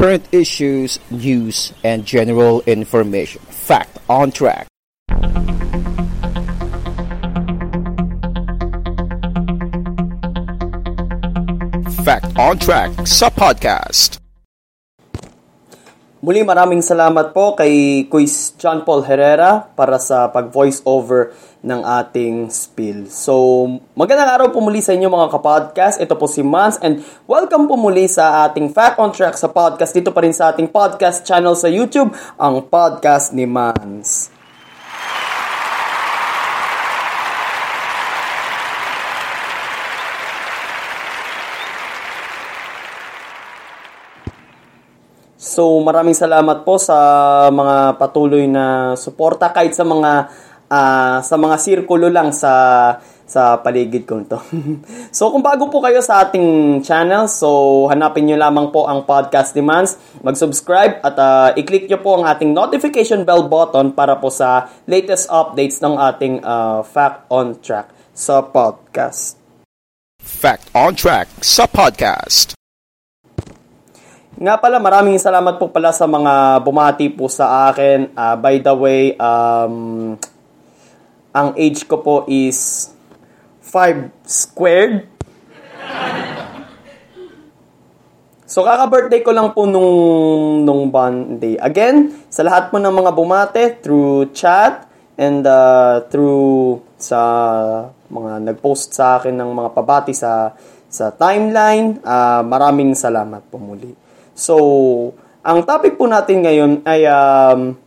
Current issues, news, and general information. Fact on track. Fact on track sa podcast. Muli maraming salamat po kay Quiz John Paul Herrera para sa pag-voice over ng ating spill. So, magandang araw po muli sa inyo mga kapodcast. Ito po si Mans and welcome po muli sa ating Fact on Track sa podcast. Dito pa rin sa ating podcast channel sa YouTube, ang podcast ni Mans. So maraming salamat po sa mga patuloy na suporta kahit sa mga uh, sa mga sirkulo lang sa sa paligid ko to. so kung bago po kayo sa ating channel, so hanapin niyo lamang po ang Podcast Demands, mag-subscribe at uh, i-click niyo po ang ating notification bell button para po sa latest updates ng ating uh, Fact on Track sa podcast. Fact on Track sa podcast. Nga pala, maraming salamat po pala sa mga bumati po sa akin. Uh, by the way, um, ang age ko po is 5 squared. So, kaka-birthday ko lang po nung, nung Monday. Again, sa lahat po ng mga bumate through chat and uh, through sa mga nag-post sa akin ng mga pabati sa sa timeline, uh, maraming salamat po muli. So, ang topic po natin ngayon ay um,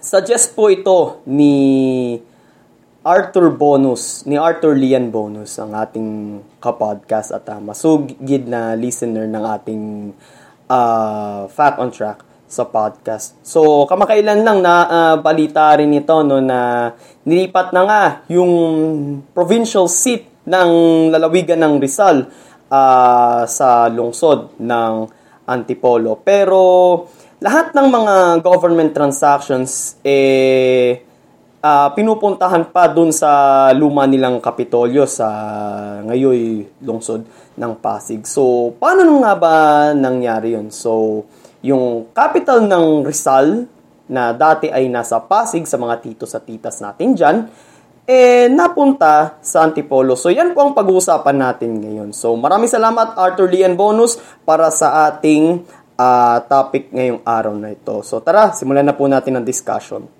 suggest po ito ni Arthur Bonus, ni Arthur Lian Bonus, ang ating kapodcast at uh, masugid na listener ng ating uh, Fact on Track sa podcast. So, kamakailan lang na uh, balita rin ito no, na nilipat na nga yung provincial seat ng lalawigan ng Rizal uh, sa lungsod ng Antipolo. Pero lahat ng mga government transactions eh uh, pinupuntahan pa dun sa luma nilang Kapitolyo sa ngayoy lungsod ng Pasig. So, paano nga ba nangyari yun? So, yung capital ng Rizal na dati ay nasa Pasig sa mga titos at titas natin dyan, eh, napunta sa Antipolo. So, yan po ang pag-uusapan natin ngayon. So, maraming salamat Arthur Lian Bonus para sa ating uh, topic ngayong araw na ito. So, tara, simulan na po natin ang discussion.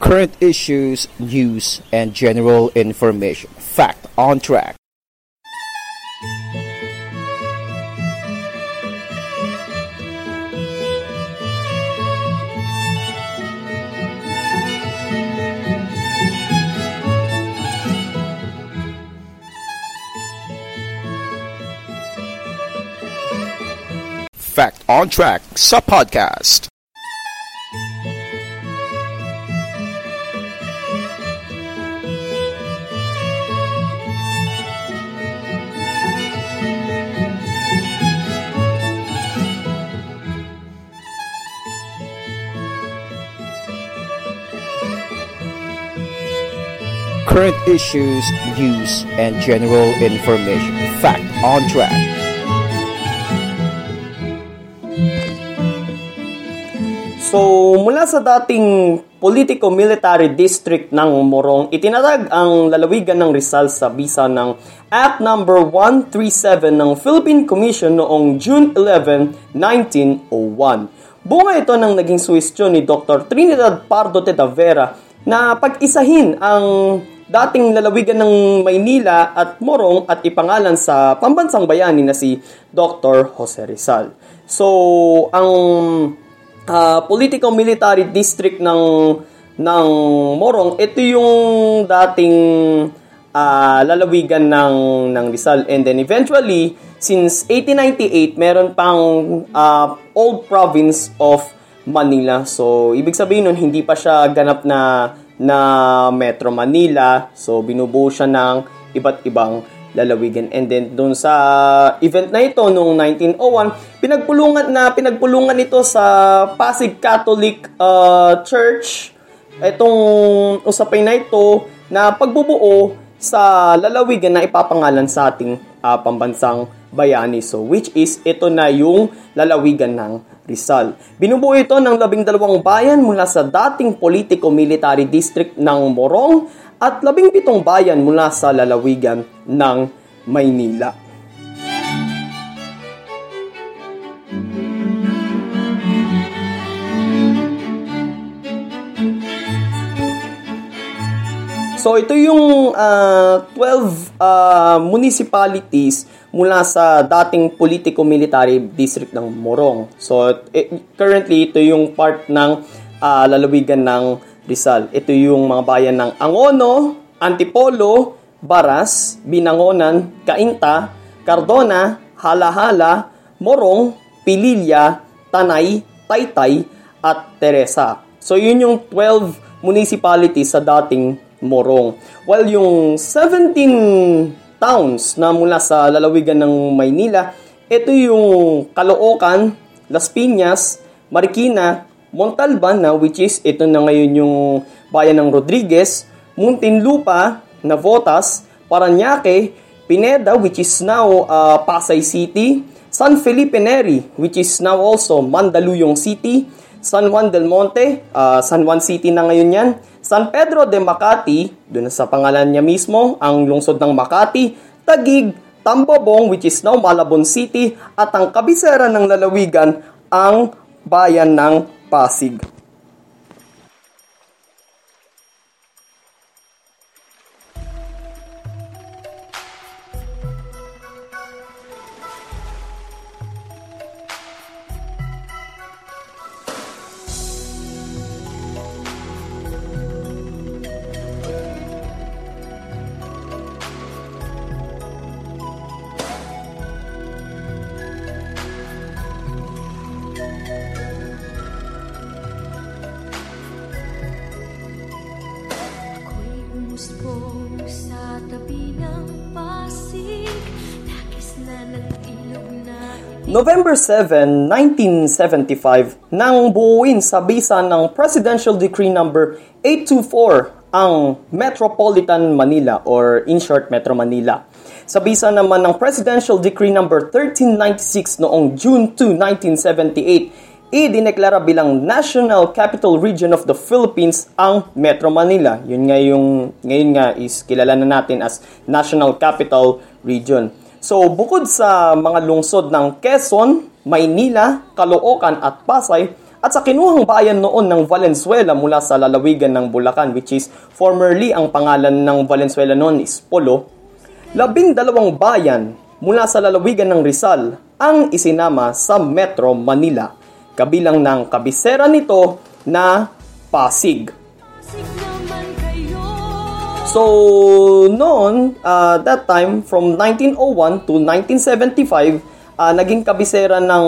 Current issues, news, and general information. Fact on track. Fact on Track sa podcast. Current issues, news, and general information. Fact on Track. So, mula sa dating politico-military district ng Morong, itinatag ang lalawigan ng Rizal sa bisa ng Act number no. 137 ng Philippine Commission noong June 11, 1901. Bunga ito ng naging suwestyon ni Dr. Trinidad Pardo de Tavera na pag-isahin ang dating lalawigan ng Maynila at Morong at ipangalan sa pambansang bayani na si Dr. Jose Rizal. So, ang uh, political military district ng ng Morong, ito yung dating uh, lalawigan ng ng Rizal and then eventually since 1898 meron pang uh, old province of Manila. So ibig sabihin nun hindi pa siya ganap na na Metro Manila. So binubuo siya ng iba't ibang lalawigan. And then doon sa event na ito noong 1901, pinagpulungan na pinagpulungan ito sa Pasig Catholic uh, Church. Itong usapin na ito na pagbubuo sa lalawigan na ipapangalan sa ating uh, pambansang bayani. So, which is, ito na yung lalawigan ng Rizal. Binubuo ito ng labing dalawang bayan mula sa dating politico-military district ng Morong at labing pitong bayan mula sa lalawigan ng Maynila. So ito yung uh, 12 uh, municipalities mula sa dating politico-military district ng Morong. So it, currently ito yung part ng uh, lalawigan ng Rizal. Ito yung mga bayan ng Angono, Antipolo, Baras, Binangonan, Cainta, Cardona, Halahala, Morong, Pililla, Tanay, Taytay, at Teresa. So yun yung 12 municipalities sa dating Morong. While yung 17 towns na mula sa lalawigan ng Maynila, ito yung Caloocan, Las Piñas, Marikina, Montalban na which is ito na ngayon yung bayan ng Rodriguez, Muntinlupa, Navotas, Paranaque, Pineda which is now uh, Pasay City, San Felipe Neri which is now also Mandaluyong City, San Juan del Monte, uh, San Juan City na ngayon yan, San Pedro de Makati, doon sa pangalan niya mismo, ang lungsod ng Makati, Tagig, Tambobong, which is now Malabon City, at ang kabisera ng lalawigan, ang bayan ng Pasig. November 7, 1975, nang buuin sa bisa ng Presidential Decree number 824 ang Metropolitan Manila or in short Metro Manila. Sa bisa naman ng Presidential Decree number 1396 noong June 2, 1978, idineklara bilang National Capital Region of the Philippines ang Metro Manila. Yun nga yung ngayon nga is kilala na natin as National Capital Region. So, bukod sa mga lungsod ng Quezon, Maynila, Caloocan at Pasay, at sa kinuhang bayan noon ng Valenzuela mula sa lalawigan ng Bulacan, which is formerly ang pangalan ng Valenzuela noon is Polo, labing dalawang bayan mula sa lalawigan ng Rizal ang isinama sa Metro Manila, kabilang ng kabisera nito na Pasig. So, noon, uh, that time, from 1901 to 1975, uh, naging kabisera ng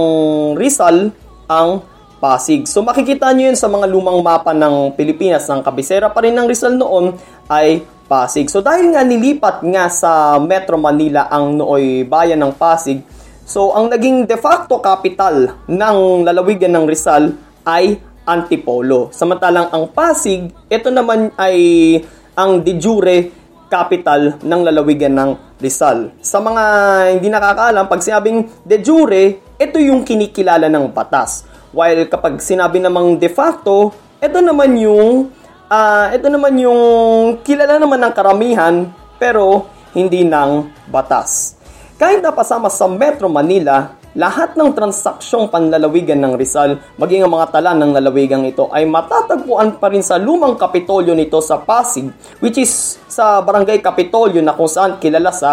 Rizal ang Pasig. So, makikita nyo yun sa mga lumang mapa ng Pilipinas. Ang kabisera pa rin ng Rizal noon ay Pasig. So, dahil nga nilipat nga sa Metro Manila ang nooy bayan ng Pasig, so, ang naging de facto capital ng lalawigan ng Rizal ay Antipolo. Samantalang ang Pasig, ito naman ay ang de jure capital ng lalawigan ng Rizal. Sa mga hindi nakakaalam, pag sinabing de jure, ito yung kinikilala ng batas. While kapag sinabi namang de facto, ito naman yung uh, ito naman yung kilala naman ng karamihan pero hindi ng batas. Kahit napasama sa Metro Manila, lahat ng transaksyong panlalawigan ng Rizal, maging ang mga tala ng lalawigang ito ay matatagpuan pa rin sa lumang kapitolyo nito sa Pasig, which is sa barangay Kapitolyo na kung saan kilala sa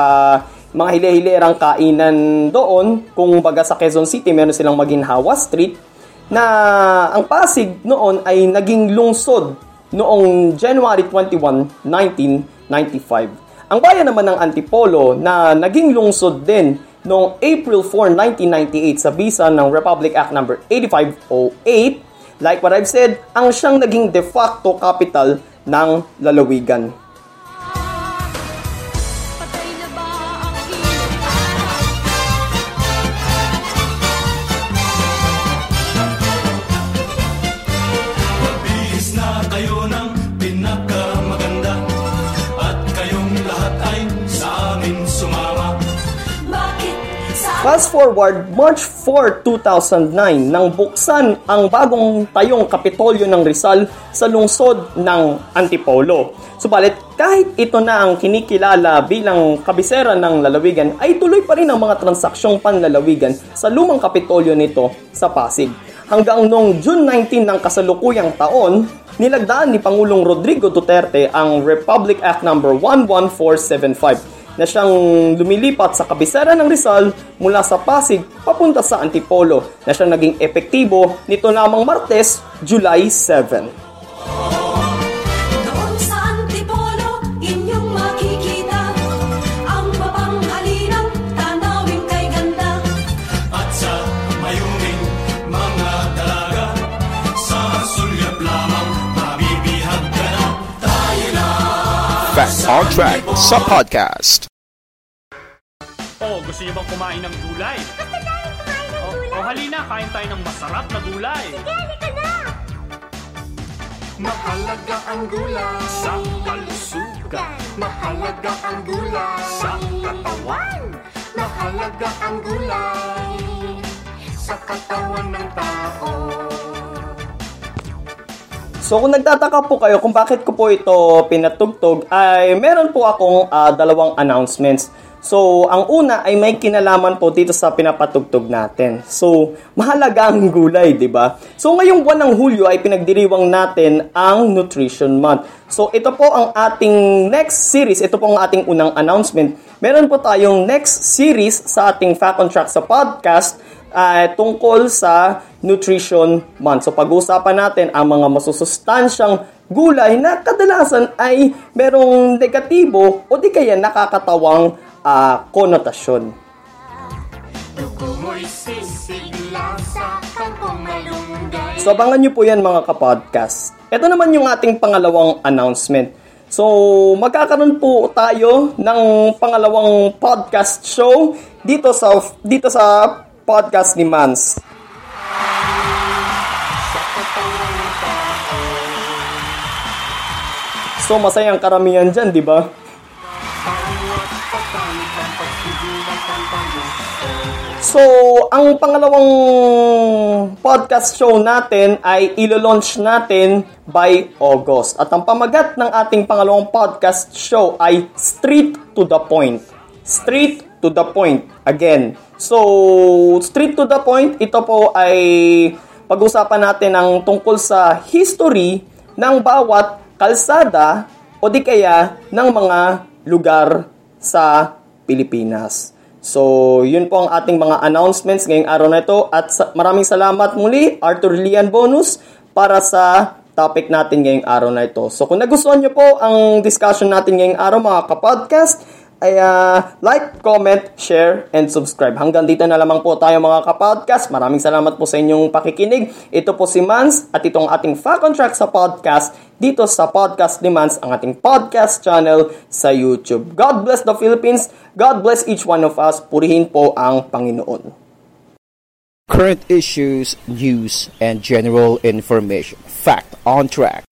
mga hile-hilerang kainan doon. Kung baga sa Quezon City, meron silang Maginhawa Street, na ang Pasig noon ay naging lungsod noong January 21, 1995. Ang bayan naman ng Antipolo na naging lungsod din noong April 4, 1998 sa bisa ng Republic Act No. 8508. Like what I've said, ang siyang naging de facto capital ng lalawigan. Fast forward, March 4, 2009, nang buksan ang bagong tayong Kapitolyo ng Rizal sa lungsod ng Antipolo. Subalit, kahit ito na ang kinikilala bilang kabisera ng lalawigan, ay tuloy pa rin ang mga transaksyong panlalawigan sa lumang Kapitolyo nito sa Pasig. Hanggang noong June 19 ng kasalukuyang taon, nilagdaan ni Pangulong Rodrigo Duterte ang Republic Act No. 11475 na siyang lumilipat sa kabisera ng Rizal mula sa Pasig papunta sa Antipolo na siyang naging epektibo nito lamang Martes, July 7. On Track sa podcast. Oh, gusto niyo bang kumain ng gulay? Gusto tayong kumain ng gulay. o halina, kain tayo ng masarap na gulay. Sige, halika na. Mahalaga ang gulay Sa kalusugan, Mahalaga ang gulay sa katawan. Mahalaga ang gulay Sa katawan ng tao So kung nagtataka po kayo kung bakit ko po ito pinatugtog ay meron po akong ah, dalawang announcements. So ang una ay may kinalaman po dito sa pinapatugtog natin. So mahalaga ang gulay, 'di ba? So ngayong buwan ng Hulyo ay pinagdiriwang natin ang Nutrition Month. So ito po ang ating next series, ito po ang ating unang announcement. Meron po tayong next series sa ating Fact on Track sa podcast uh, tungkol sa Nutrition Month. So pag-uusapan natin ang mga masusustansyang gulay na kadalasan ay merong negatibo o di kaya nakakatawang ah, konotasyon. Dugo mo'y So abangan nyo po yan mga kapodcast. Ito naman yung ating pangalawang announcement. So magkakaroon po tayo ng pangalawang podcast show dito sa dito sa podcast ni Mans. So masayang karamihan dyan, di ba? So, ang pangalawang podcast show natin ay ilo-launch natin by August. At ang pamagat ng ating pangalawang podcast show ay Street to the Point. Street to the Point. Again. So, Street to the Point, ito po ay pag-usapan natin ang tungkol sa history ng bawat kalsada o di kaya ng mga lugar sa Pilipinas. So, yun po ang ating mga announcements ngayong araw na ito. At maraming salamat muli, Arthur Lian Bonus, para sa topic natin ngayong araw na ito. So, kung nagustuhan nyo po ang discussion natin ngayong araw, mga kapodcast, ay ah, like, comment, share, and subscribe. Hanggang dito na lamang po tayo mga kapodcast. Maraming salamat po sa inyong pakikinig. Ito po si Mans at itong ating Fact on Track sa podcast dito sa Podcast ni Mans, ang ating podcast channel sa YouTube. God bless the Philippines. God bless each one of us. Purihin po ang Panginoon. Current issues, news, and general information. Fact on Track.